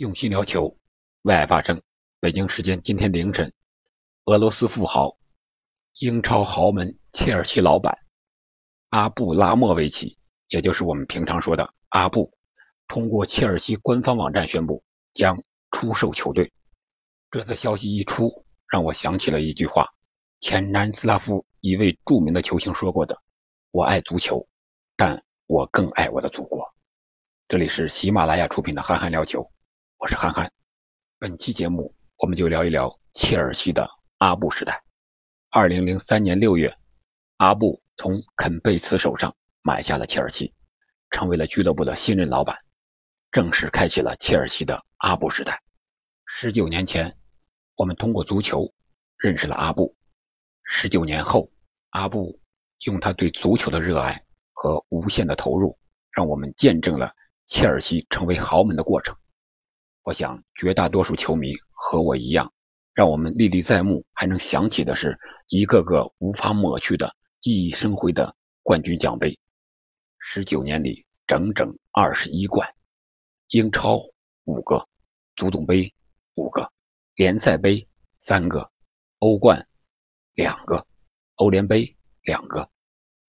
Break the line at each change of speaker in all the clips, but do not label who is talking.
用心聊球，为爱发声。北京时间今天凌晨，俄罗斯富豪、英超豪门切尔西老板阿布拉莫维奇，也就是我们平常说的阿布，通过切尔西官方网站宣布将出售球队。这则消息一出，让我想起了一句话：前南斯拉夫一位著名的球星说过的：“我爱足球，但我更爱我的祖国。”这里是喜马拉雅出品的《憨憨聊球》，我是憨憨。本期节目我们就聊一聊切尔西的阿布时代。二零零三年六月，阿布从肯贝茨手上买下了切尔西，成为了俱乐部的新任老板，正式开启了切尔西的阿布时代。十九年前，我们通过足球认识了阿布；十九年后，阿布用他对足球的热爱和无限的投入，让我们见证了。切尔西成为豪门的过程，我想绝大多数球迷和我一样，让我们历历在目，还能想起的是一个个无法抹去的熠熠生辉的冠军奖杯。十九年里，整整二十一冠，英超五个，足总杯五个，联赛杯三个，欧冠两个，欧联杯两个，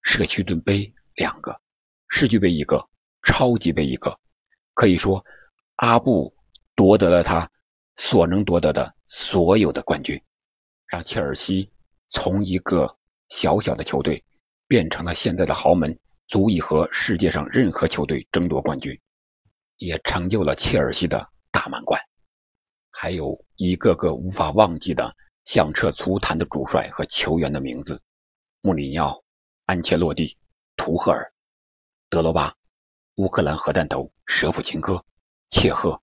社区盾杯两个，世俱杯一个。超级杯一个，可以说，阿布夺得了他所能夺得的所有的冠军，让切尔西从一个小小的球队变成了现在的豪门，足以和世界上任何球队争夺冠军，也成就了切尔西的大满贯。还有一个个无法忘记的响彻足坛的主帅和球员的名字：穆里尼奥、安切洛蒂、图赫尔、德罗巴。乌克兰核弹头舍甫琴科、切赫，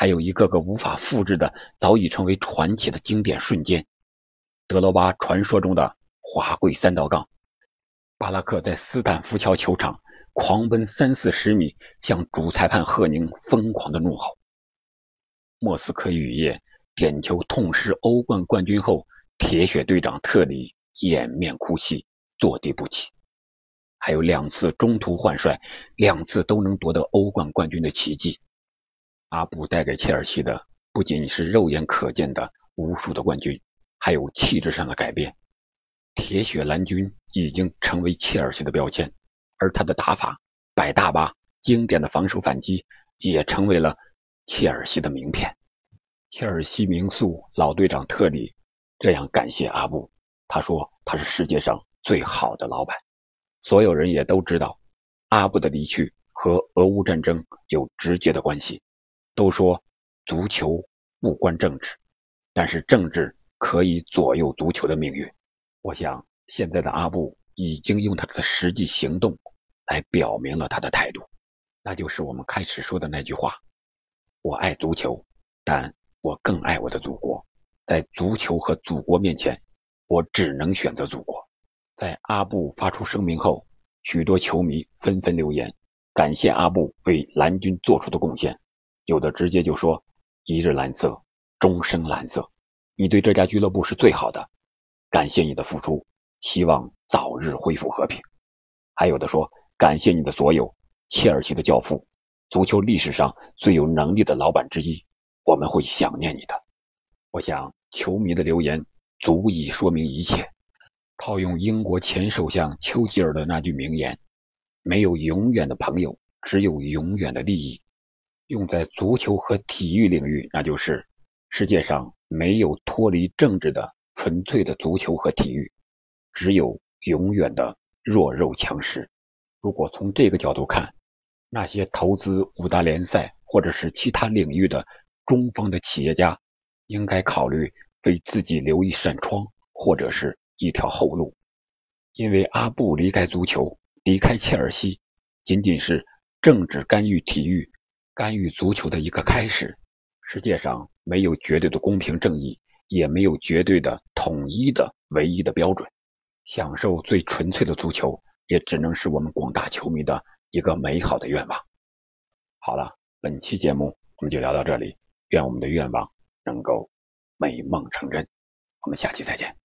还有一个个无法复制的、早已成为传奇的经典瞬间。德罗巴传说中的华贵三道杠，巴拉克在斯坦福桥球场狂奔三四十米，向主裁判赫宁疯狂的怒吼。莫斯科雨夜点球痛失欧冠冠军后，铁血队长特里掩面哭泣，坐地不起。还有两次中途换帅，两次都能夺得欧冠冠军的奇迹。阿布带给切尔西的不仅是肉眼可见的无数的冠军，还有气质上的改变。铁血蓝军已经成为切尔西的标签，而他的打法“摆大巴”经典的防守反击也成为了切尔西的名片。切尔西名宿老队长特里这样感谢阿布，他说：“他是世界上最好的老板。”所有人也都知道，阿布的离去和俄乌战争有直接的关系。都说足球不关政治，但是政治可以左右足球的命运。我想，现在的阿布已经用他的实际行动来表明了他的态度，那就是我们开始说的那句话：“我爱足球，但我更爱我的祖国。在足球和祖国面前，我只能选择祖国。”在阿布发出声明后，许多球迷纷纷留言，感谢阿布为蓝军做出的贡献。有的直接就说：“一日蓝色，终生蓝色，你对这家俱乐部是最好的，感谢你的付出，希望早日恢复和平。”还有的说：“感谢你的所有，切尔西的教父，足球历史上最有能力的老板之一，我们会想念你的。”我想，球迷的留言足以说明一切。套用英国前首相丘吉尔的那句名言：“没有永远的朋友，只有永远的利益。”用在足球和体育领域，那就是世界上没有脱离政治的纯粹的足球和体育，只有永远的弱肉强食。如果从这个角度看，那些投资五大联赛或者是其他领域的中方的企业家，应该考虑为自己留一扇窗，或者是。一条后路，因为阿布离开足球，离开切尔西，仅仅是政治干预体育、干预足球的一个开始。世界上没有绝对的公平正义，也没有绝对的统一的唯一的标准。享受最纯粹的足球，也只能是我们广大球迷的一个美好的愿望。好了，本期节目我们就聊到这里，愿我们的愿望能够美梦成真。我们下期再见。